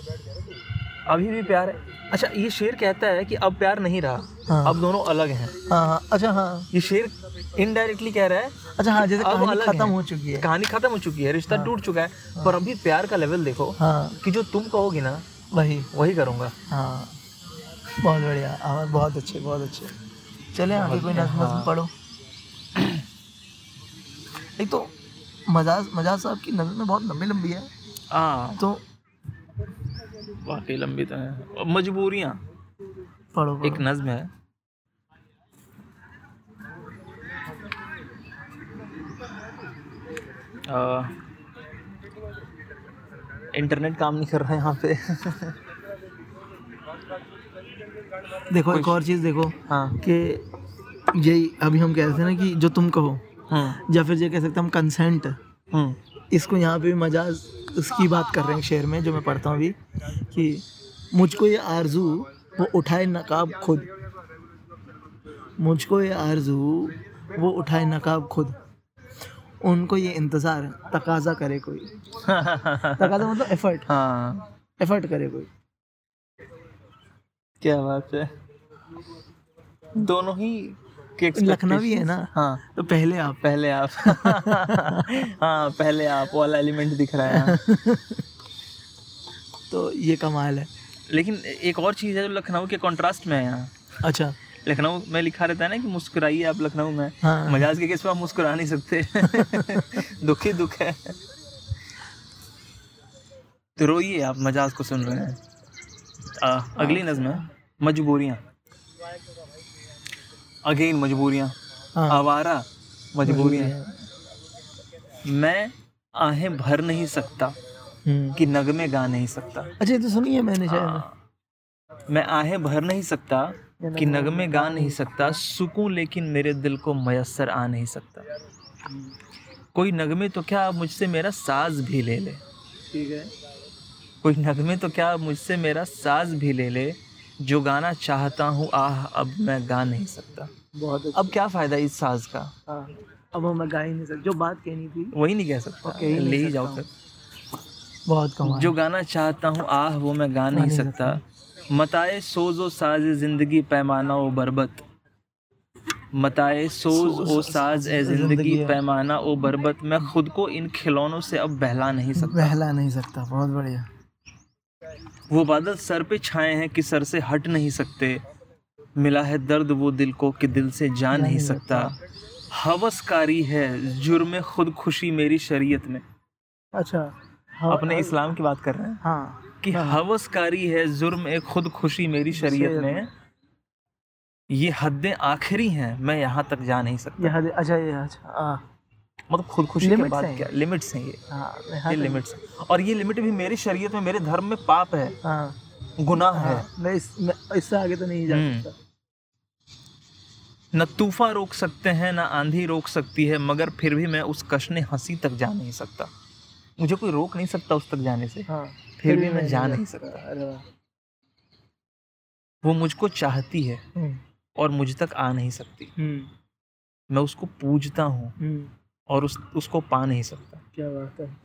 अभी भी प्यार है। अच्छा ये शेर कहता है कि अब प्यार नहीं रहा हाँ। अब दोनों अलग हैं। हाँ हाँ अच्छा हाँ। ये शेर इनडायरेक्टली कह रहा है अच्छा हाँ जैसे अब कहानी अलग खत्म हो। चुकी है। कहानी खत्म हो चुकी है रिश्ता टूट हाँ, चुका है हाँ, पर अभी प्यार का लेवल देखो हाँ। कि जो तुम कहोगी ना वही। वही करूँगा। हाँ। बहुत बढ़िया। आवाज़ बहुत अच्छे बहुत अच्छे। चले आगे कोई नज्म हाँ। पढ़ो। एक तो मजाज मजाज साहब की नज़र में बहुत लंबी लंबी है। हाँ। तो वाकई लंबी तो है। मजबूरियाँ। पढ़ो एक नज्म है। आ, इंटरनेट काम नहीं कर रहा है यहाँ पे। देखो एक और चीज़ देखो हाँ। कि यही अभी हम कह रहे थे ना कि जो तुम कहो हम्म। या फिर ये कह सकते हम कंसेंट हम्म। इसको यहाँ पे भी मजाज उसकी बात कर रहे हैं शेर में जो मैं पढ़ता हूँ अभी कि मुझको ये आरज़ू वो उठाए नकाब खुद। मुझको ये आरज़ू वो उठाए नकाब खुद। उनको ये इंतज़ार तकाजा करे कोई। तकाजा मतलब एफर्ट हाँ। एफर्ट करे कोई। क्या बात है? दोनों ही के लखनवी है ना? हाँ। तो पहले आप। पहले आप। हाँ पहले आप वाला एलिमेंट दिख रहा है। तो ये कमाल है। लेकिन एक और चीज़ है जो लखनऊ के कॉन्ट्रास्ट में है यहाँ। अच्छा। लखनऊ में लिखा रहता है ना कि मुस्कुराइए आप लखनऊ में। हाँ। मजाज के केस पे आप मुस्कुरा नहीं सकते। दुखी दुख है। तो रोइए आप मजाज को सुन रहे हैं। आ, अगली नज्म है मजबूरियाँ। अगेन मजबूरियाँ। हाँ। आवारा मजबूरियाँ। मैं आहें भर नहीं सकता हम्म। कि नगमे गा नहीं सकता। अच्छा तो सुनी है मैंने शायद। हाँ। मैं आहें भर नहीं सकता कि नगमे गा नहीं सकता सुकून लेकिन मेरे दिल को मयसर आ नहीं सकता। कोई नगमे तो क्या मुझसे मेरा साज भी ले ले? ठीक है। कोई नगमे तो क्या मुझसे मेरा साज भी ले ले? जो गाना चाहता हूँ आह अब मैं गा नहीं सकता। बहुत अच्छा। अब क्या फ़ायदा इस साज का? हाँ अब मैं गा ही नहीं सकता। जो बात कहनी थी। वही नहीं कह सकता। नहीं ले ही जाओ फिर। बहुत कमाल। जो गाना चाहता हूँ आह वो मैं गा नहीं सकता। मताए सोज ओ साज ज़िंदगी पैमाना ओ बरबत। मताए सोज ओ साज ए ज़िंदगी ज़िंदगी पैमाना ओ बरबत। मैं खुद को इन खिलौनों से अब बहला नहीं सकता। बहला नहीं सकता। बहुत बढ़िया। वो बादल सर पे छाए हैं कि सर से हट नहीं सकते। मिला है दर्द वो दिल को कि दिल से जा नहीं सकता। हवसकारी है जुर्म खुद खुशी मेरी शरीयत में। अच्छा हाँ, अपने इस्लाम की बात कर रहे हैं? हाँ। कि हाँ, हवसकारी है जुर्म एक खुद खुशी मेरी शरीयत में। ये हदें आखिरी हैं मैं यहाँ तक जा नहीं सकता। अच्छा ये अच्छा हाँ। मतलब खुद खुशी के बाद क्या? लिमिट्स हैं ये। हाँ ये हाँ लिमिट्स और ये लिमिट भी मेरी शरीयत में मेरे धर्म में पाप है। हाँ। गुनाह हाँ, है हाँ मैं इस मैं इससे आगे तो नहीं जा हम्म। सकता। न तूफा रोक सकते हैं ना आंधी रोक सकती है मगर फिर भी मैं उस कशने हँसी तक जा नहीं सकता। मुझे कोई रोक नहीं सकता उस तक जाने से। हाँ फिर भी मैं जा नहीं सकता। वो मुझको चाहती है हम्म, और मुझ तक आ नहीं सकती। हम्म, मैं उसको पूजता हूँ। और उस उसको पा नहीं सकता। क्या बात है?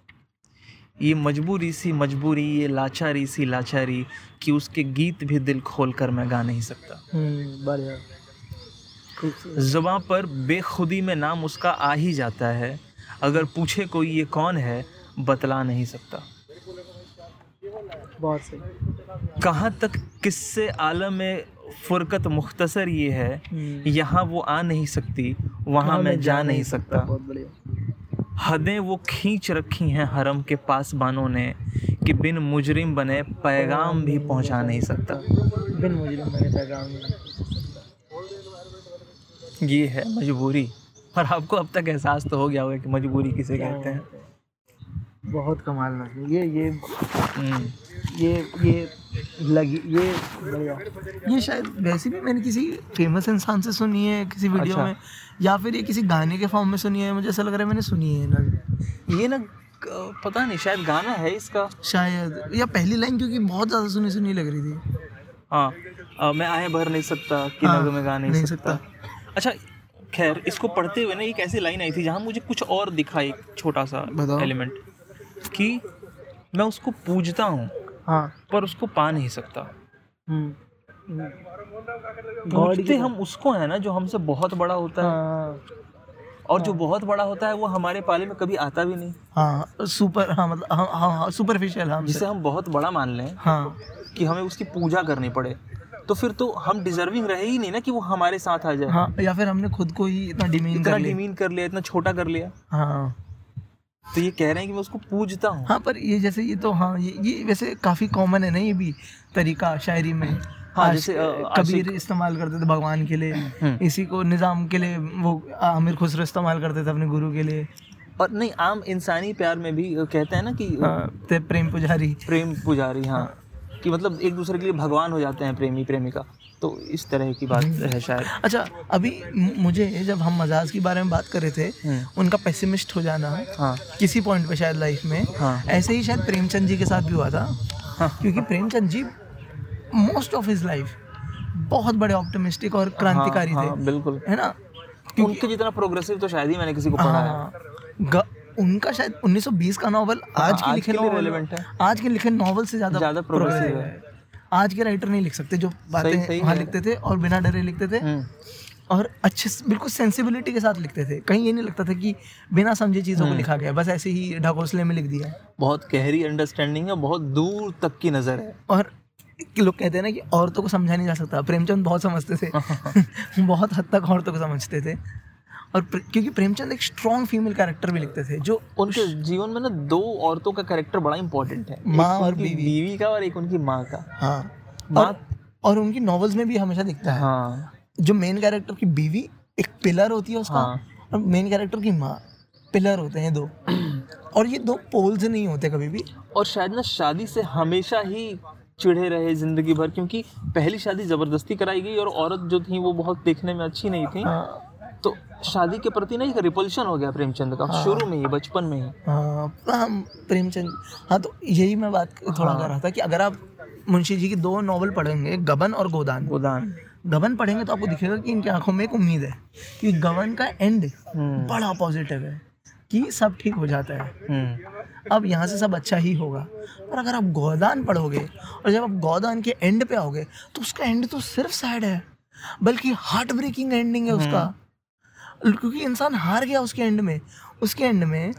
ये मजबूरी सी मजबूरी ये लाचारी सी लाचारी कि उसके गीत भी दिल खोल कर मैं गा नहीं सकता। हम्म, बढ़िया। खूबसूरत। पर बेखुदी में नाम उसका आ ही जाता है। अगर पूछे कोई ये कौन है बतला नहीं सकता। बहुत सही। कहाँ तक किससे आलम में फुरकत मुख्तसर ये है हम्म, यहाँ वो आ नहीं सकती। वहाँ मैं जा नहीं सकता। बहुत बढ़िया। हदें वो खींच रखी हैं हरम के पास बानों ने कि बिन मुजरिम बने पैगाम भी पहुँचा नहीं सकता। बिन मुजरिम बने पैगाम ये है मजबूरी। और आपको अब तक एहसास तो हो गया होगा कि मजबूरी किसे कहते हैं। बहुत कमाल नज़र ये ये हम्म, ये ये लगी ये बढ़िया। ये शायद वैसे भी मैंने किसी फ़ेमस इंसान से सुनी है किसी वीडियो अच्छा। में। या फिर ये किसी गाने के फॉर्म में सुनी है? मुझे ऐसा लग रहा है मैंने सुनी है ना। ये ना पता नहीं शायद गाना है इसका। शायद या पहली लाइन क्योंकि बहुत ज़्यादा सुनी सुनी लग रही थी। हाँ मैं आए भर नहीं सकता कि हाँ, में गा नहीं, नहीं सकता। सकता। अच्छा खैर इसको पढ़ते हुए ना एक ऐसी लाइन आई थी जहाँ मुझे कुछ और दिखा एक छोटा सा एलिमेंट कि मैं उसको पूजता हूँ हाँ। पर उसको पा नहीं सकता। हम्म, हम्म। हम उसको है ना जो हमसे बहुत बड़ा होता है। हाँ। और जो बहुत बड़ा होता है वो हमारे पाले में कभी आता भी नहीं। हाँ सुपर हाँ मतलब हाँ हाँ हाँ सुपरफिशियल हाँ जिसे हम बहुत बड़ा मान लें हाँ। कि हमें उसकी पूजा करनी पड़े तो फिर तो हम डिजर्विंग रहे ही नहीं ना कि वो हमारे साथ आ जाए। हाँ या फिर हमने खुद को ही इतना डिमीन इतना कर लिया। डिमीन कर लिया इतना छोटा कर लिया। हाँ। तो ये कह रहे हैं कि मैं उसको पूजता हूँ। हाँ पर ये जैसे ये तो हाँ ये ये वैसे काफ़ी कॉमन है ना ये भी तरीका शायरी में। हाँ, जैसे, कबीर इस्तेमाल करते थे भगवान के लिए हम्म। इसी को निज़ाम के लिए वो आमिर खुसरो इस्तेमाल करते थे अपने गुरु के लिए। और नहीं आम इंसानी प्यार में भी कहते हैं ना कि हाँ, ते प्रेम पुजारी। प्रेम पुजारी हाँ। कि मतलब एक दूसरे के लिए भगवान हो जाते हैं प्रेमी प्रेमिका। तो इस तरह की बात है शायद। अच्छा अभी मुझे जब हम मजाज के बारे में बात कर रहे थे हम्म, उनका पेसिमिस्ट हो जाना हाँ। किसी पॉइंट पे शायद लाइफ में हाँ। ऐसे ही शायद प्रेमचंद जी के साथ भी हुआ था। हाँ। क्योंकि Premchand ji most of his life बहुत बड़े ऑप्टिमिस्टिक और क्रांतिकारी हाँ, थे। हाँ, बिल्कुल। है ना? उनके जितना प्रोग्रेसिव तो शायद ही मैंने किसी को पढ़ा है। हाँ, उनका शायद 1920 का नॉवल आज के लिखे नॉवल है। आज के लिखे नॉवल से ज़्यादा ज़्यादा progressive है। आज के राइटर नहीं लिख सकते जो बातें वहाँ लिखते थे और बिना डरे लिखते थे। हम्म, और अच्छे बिल्कुल सेंसिबिलिटी के साथ लिखते थे। कहीं ये नहीं लगता था कि बिना समझे चीज़ों हम्म। को लिखा गया बस ऐसे ही ढकोसले में लिख दिया। बहुत गहरी अंडरस्टैंडिंग है बहुत दूर तक की नज़र है। और लोग कहते हैं ना कि औरतों को समझा नहीं जा सकता। प्रेमचंद बहुत समझते थे। बहुत हद तक औरतों को समझते थे। और प्रे- क्योंकि प्रेमचंद एक स्ट्रॉन्ग फीमेल कैरेक्टर भी लिखते थे जो उनके जीवन में ना दो औरतों का कैरेक्टर बड़ा इंपॉर्टेंट है। माँ और बीवी। बीवी का और एक उनकी माँ का। हाँ। माँ और, और उनकी नॉवेल्स में भी हमेशा दिखता है। हाँ। जो मेन कैरेक्टर की बीवी एक पिलर होती है उसका हाँ। और मेन कैरेक्टर की माँ पिलर होते हैं दो। और ये दो पोल्स नहीं होते कभी भी। और शायद ना शादी से हमेशा ही चिढ़े रहे ज़िंदगी भर क्योंकि पहली शादी ज़बरदस्ती कराई गई और औरत जो थी वो बहुत देखने में अच्छी नहीं थी। हाँ, तो शादी के प्रति ना एक रिपल्शन हो गया प्रेमचंद का शुरू में ही बचपन में ही। हाँ हाँ, प्रेमचंद हाँ तो यही मैं बात थोड़ा कर रहा था कि अगर आप मुंशी जी की दो नॉवल पढ़ेंगे गबन और गोदान। गोदान। गबन पढ़ेंगे तो आपको दिखेगा कि इनकी आँखों में एक उम्मीद है कि गबन का एंड हम्म, बड़ा पॉजिटिव है कि सब ठीक हो जाता है। हम्म, अब यहाँ से सब अच्छा ही होगा। पर अगर आप गोदान पढ़ोगे और जब आप गोदान के एंड पे आओगे तो उसका एंड तो सिर्फ़ सैड है बल्कि हार्ट ब्रेकिंग एंडिंग है उसका। क्योंकि इंसान हार गया उसके एंड में। उसके एंड में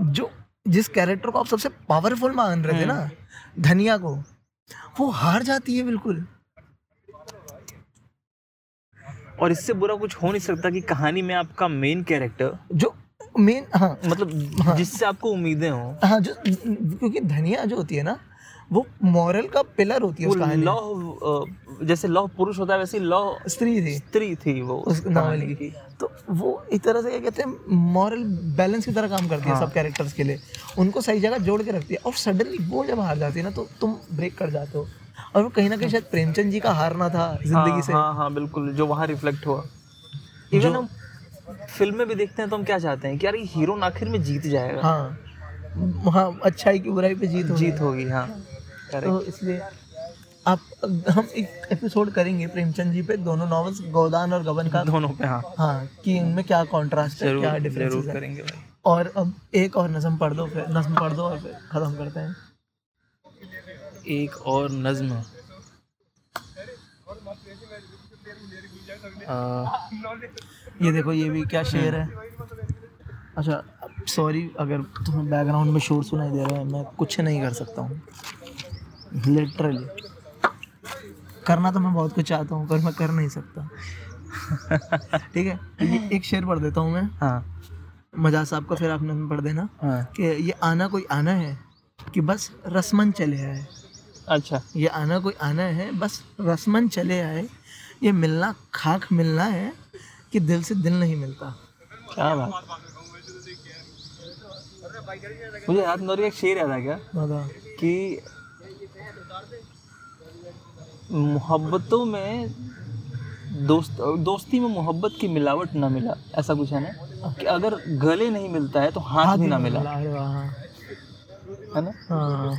जो जिस कैरेक्टर को आप सबसे पावरफुल मान रहे थे ना धनिया को वो हार जाती है बिल्कुल। और इससे बुरा कुछ हो नहीं सकता कि कहानी में आपका मेन कैरेक्टर जो मेन हाँ। मतलब हाँ, जिससे आपको उम्मीदें हो। हाँ जो क्योंकि धनिया जो होती है ना वो मॉरल का पिलर होती है उस कहानी। लौह जैसे लौह पुरुष होता है वैसे लौह स्त्री थी। स्त्री थी वो उस नॉवल की। तो वो एक तरह से क्या कहते हैं मॉरल बैलेंस की तरह काम करती है हाँ। सब कैरेक्टर्स के लिए। उनको सही जगह जोड़ के रखती है। और सडनली वो जब हार जाती है ना तो तुम ब्रेक कर जाते हो। और वो कहीं ना कहीं शायद प्रेमचंद जी का हारना था ज़िंदगी हाँ, से। हाँ हाँ बिल्कुल जो वहाँ रिफ्लेक्ट हुआ। इवन हम फ़िल्म में भी देखते हैं तो हम क्या चाहते हैं कि यार ये हीरो आखिर में जीत जाएगा। हाँ। हाँ अच्छाई की बुराई पे जीत जीत होगी हाँ। तो इसलिए आप हम एक एपिसोड करेंगे प्रेमचंद जी पे दोनों नॉवेल्स गोदान और गबन का। दोनों पे हाँ। हाँ कि उनमें क्या कॉन्ट्रास्ट है क्या डिफरेंस करेंगे भाई। और अब एक और नज़म पढ़ दो फिर नज़म पढ़ दो और फिर ख़त्म करते हैं। एक और नज्म। आ, ये देखो ये भी क्या शेर है। अच्छा सॉरी अगर तुम्हें बैकग्राउंड में शोर सुनाई दे रहा है मैं कुछ नहीं कर सकता हूँ। लिटरली करना तो मैं बहुत कुछ चाहता हूँ पर मैं कर नहीं सकता। ठीक है? ये एक शेर पढ़ देता हूँ मैं। हाँ। मजाज साहब का फिर आपने पढ़ देना हाँ। कि ये आना कोई आना है कि बस रसमन चले आए। अच्छा। ये आना कोई आना है बस रसमन चले आए। ये मिलना खाक मिलना है कि दिल से दिल नहीं मिलता। क्या बात। मुझे याद नहीं एक शेर याद आ गया कि मोहब्बतों में दोस्त दोस्ती में मोहब्बत की मिलावट ना मिला ऐसा कुछ है ना? कि अगर गले नहीं मिलता है तो हाथ भी ना मिला। है ना? हाँ।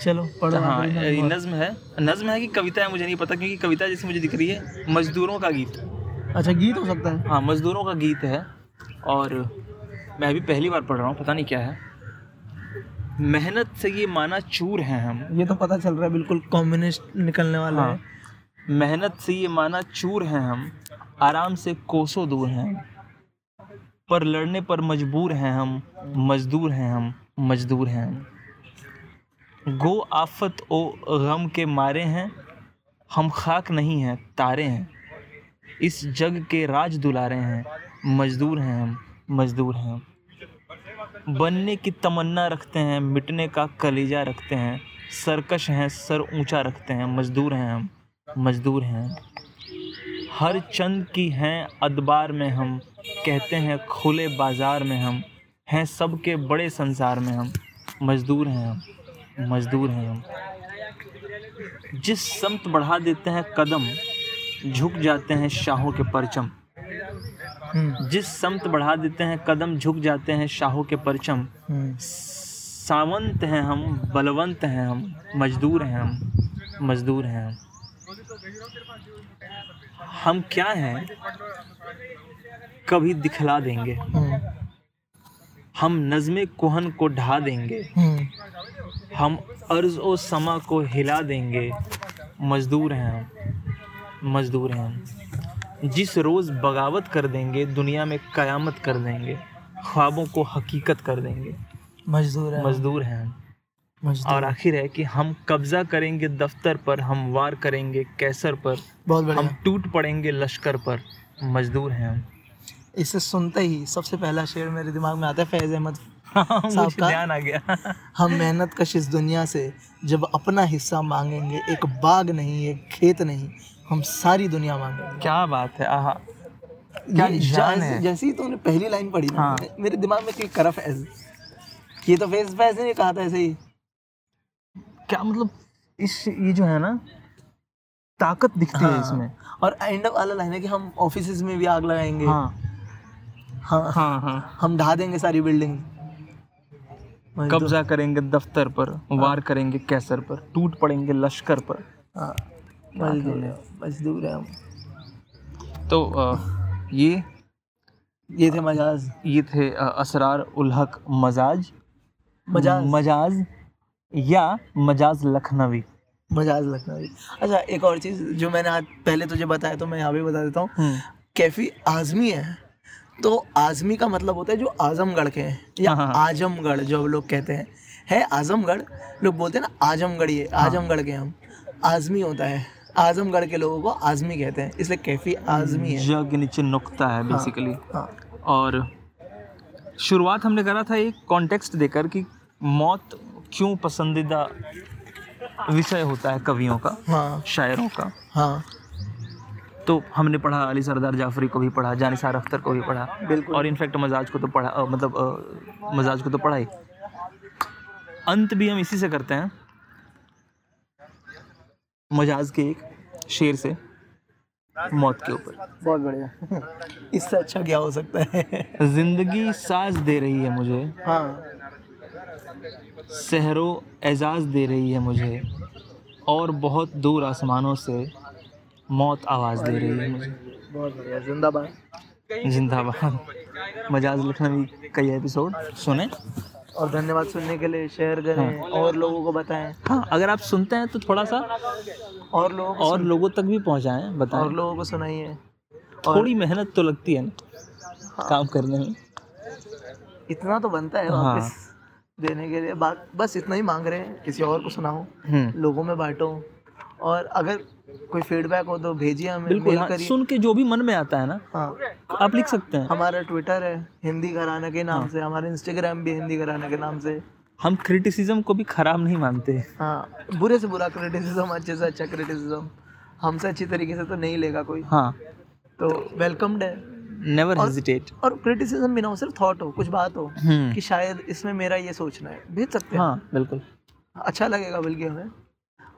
चलो पढ़ो हाँ नज्म है। नज्म है कि कविता है मुझे नहीं पता क्योंकि कविता जैसे मुझे दिख रही है मजदूरों का गीत। अच्छा गीत हो सकता है। हाँ मजदूरों का गीत है और मैं अभी पहली बार पढ़ रहा हूँ पता नहीं क्या है। मेहनत से ये माना चूर हैं हम। ये तो पता चल रहा है बिल्कुल कम्युनिस्ट निकलने वाला हाँ। है मेहनत से ये माना चूर हैं हम आराम से कोसों दूर हैं। पर लड़ने पर मजबूर हैं हम मजदूर हैं हम मजदूर हैं। हम गो आफत ओ गम के मारे हैं हम खाक नहीं हैं तारे हैं। इस जग के राज दुलारे हैं। मजदूर हैं हम, मजदूर हैं हम। बनने की तमन्ना रखते हैं, मिटने का कलेजा रखते हैं। सरकश हैं, सर ऊँचा रखते हैं। मजदूर हैं हम, मजदूर हैं। हर चंद की हैं अदबार में हम, कहते हैं खुले बाज़ार में हम, हैं सबके बड़े संसार में हम। मजदूर हैं हम, मजदूर हैं हम। जिस समत बढ़ा देते हैं कदम झुक जाते हैं शाहों के परचम। हम्म, जिस समत बढ़ा देते हैं कदम झुक जाते हैं शाहों के परचम। हम्म, सावंत हैं हम बलवंत हैं हम मजदूर हैं हम मजदूर हैं हम। हम क्या हैं कभी दिखला देंगे। हम्म, हम नज़्म कोहन को ढा देंगे। हम अर्ज़ और समा को हिला देंगे। मजदूर हैं हम। मजदूर हैं हम। जिस रोज़ बगावत कर देंगे दुनिया में कयामत कर देंगे ख्वाबों को हकीकत कर देंगे। मजदूर है मजदूर हैं मजदूर। और आखिर है कि हम कब्जा करेंगे दफ्तर पर हम वार करेंगे कैसर पर बहुत हम टूट पड़ेंगे लश्कर पर। मजदूर हैं हम। इसे सुनते ही सबसे पहला शेर मेरे दिमाग में आता है फैज अहमद साहब का? ध्यान आ गया। हम मेहनत कश इस दुनिया से जब अपना हिस्सा मांगेंगे एक बाग नहीं एक खेत नहीं हम सारी दुनिया मांगेंगे क्या बात है आहा। क्या जान है। जैसे ही तूने पहली लाइन पढ़ी हाँ। मेरे- दिमाग में क्लिक करा फैज ये तो फैज फैज ने कहा था ऐसे ही। क्या मतलब इस ये जो है ना ताकत दिखती हाँ। है। इसमें। और एंड ऑफ़ वाला लाइन है कि हम ऑफ़िस में भी आग लगाएँगे। हाँ। हाँ। हाँ हाँ। हम ढा देंगे सारी बिल्डिंग कब्जा करेंगे दफ्तर पर वार करेंगे कैसर पर टूट पड़ेंगे लश्कर पर। हाँ। मजदूर है मजदूर है हम। तो अ, ये? ये थे मजाज। ये थे अ, असरार उल हक मजाज। मजाज। मजाज या मजाज लखनवी। मजाज लखनवी। अच्छा एक और चीज़ जो मैंने आज पहले तुझे बताया तो मैं यहाँ भी बता देता हूँ। हम्म, कैफी आजमी है। तो आजमी का मतलब होता है जो आजमगढ़ के हैं या हाँ। आजमगढ़ जो लोग कहते हैं। है आजमगढ़? लोग बोलते हैं ना आजमगढ़ ये हाँ। आजमगढ़ के हम। आजमी होता है। आजमगढ़ के लोगों को आजमी कहते हैं इसलिए कैफी आजमी है। ज के नीचे नुकता है बेसिकली हाँ हाँ. और शुरुआत हमने करा था एक कॉन्टेक्स्ट देकर कि मौत क्यों पसंदीदा विषय होता है कवियों का हाँ। शायरों का। हाँ। तो हमने पढ़ा अली सरदार जाफरी को भी पढ़ा जानिसार अख्तर को भी पढ़ा। बिल्कुल। और इनफैक्ट मजाज को तो पढ़ा मतलब मजाज को तो पढ़ा ही। अंत भी हम इसी से करते हैं। मजाज के एक शेर से मौत के ऊपर। बहुत बढ़िया। इससे अच्छा क्या हो सकता है? ज़िंदगी साज दे रही है मुझे। हाँ। सहरो एजाज दे रही है मुझे। और बहुत दूर आसमानों से मौत आवाज़ दे रही है मुझे। बहुत बढ़िया। जिंदाबाद। जिंदाबाद। मजाज लखनवी का ये एपिसोड। सुने? और धन्यवाद सुनने के लिए शेयर करें हाँ। और लोगों को बताएँ। हाँ अगर आप सुनते हैं तो थोड़ा सा और लोगों और लोगों तक भी पहुंचाएँ बताएँ। और लोगों को सुनाइए। थोड़ी मेहनत तो लगती है ना काम करने में। इतना तो बनता है हाँ। वापस देने के लिए। बात बस इतना ही मांग रहे हैं किसी और को सुनाओ हम्म। लोगों में बांटो। और अगर कोई फीडबैक हो तो भेजिए हमें बिल्कुल हाँ, सुन के जो भी मन में आता है ना हाँ। आप लिख सकते हैं। हमारा ट्विटर है हिंदी घराना के नाम हाँ। से हमारा इंस्टाग्राम भी हिंदी घराना के नाम से। हम क्रिटिसिज्म को भी खराब नहीं मानते। हाँ बुरे से बुरा क्रिटिसिज्म अच्छे से अच्छा क्रिटिसिज्म हमसे अच्छी तरीके से तो नहीं लेगा कोई। हाँ। तो वेलकम्ड है। नेवर हेजिटेट और क्रिटिसिज्म भी ना हो सिर्फ़ थॉट हो कुछ बात हो हम्म। कि शायद इसमें मेरा ये सोचना है। भेज सकते हैं। हाँ बिल्कुल। अच्छा लगेगा बल्कि हमें।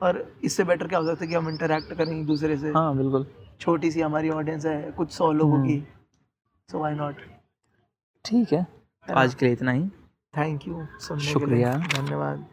और इससे बेटर क्या हो सकता है कि हम इंटरेक्ट करें एक दूसरे से? हाँ बिल्कुल। छोटी सी हमारी ऑडियंस है कुछ सौ लोगों। की। सो वाई नॉट ठीक है। आज के लिए इतना ही। थैंक यू सुनने शुक्रिया। धन्यवाद।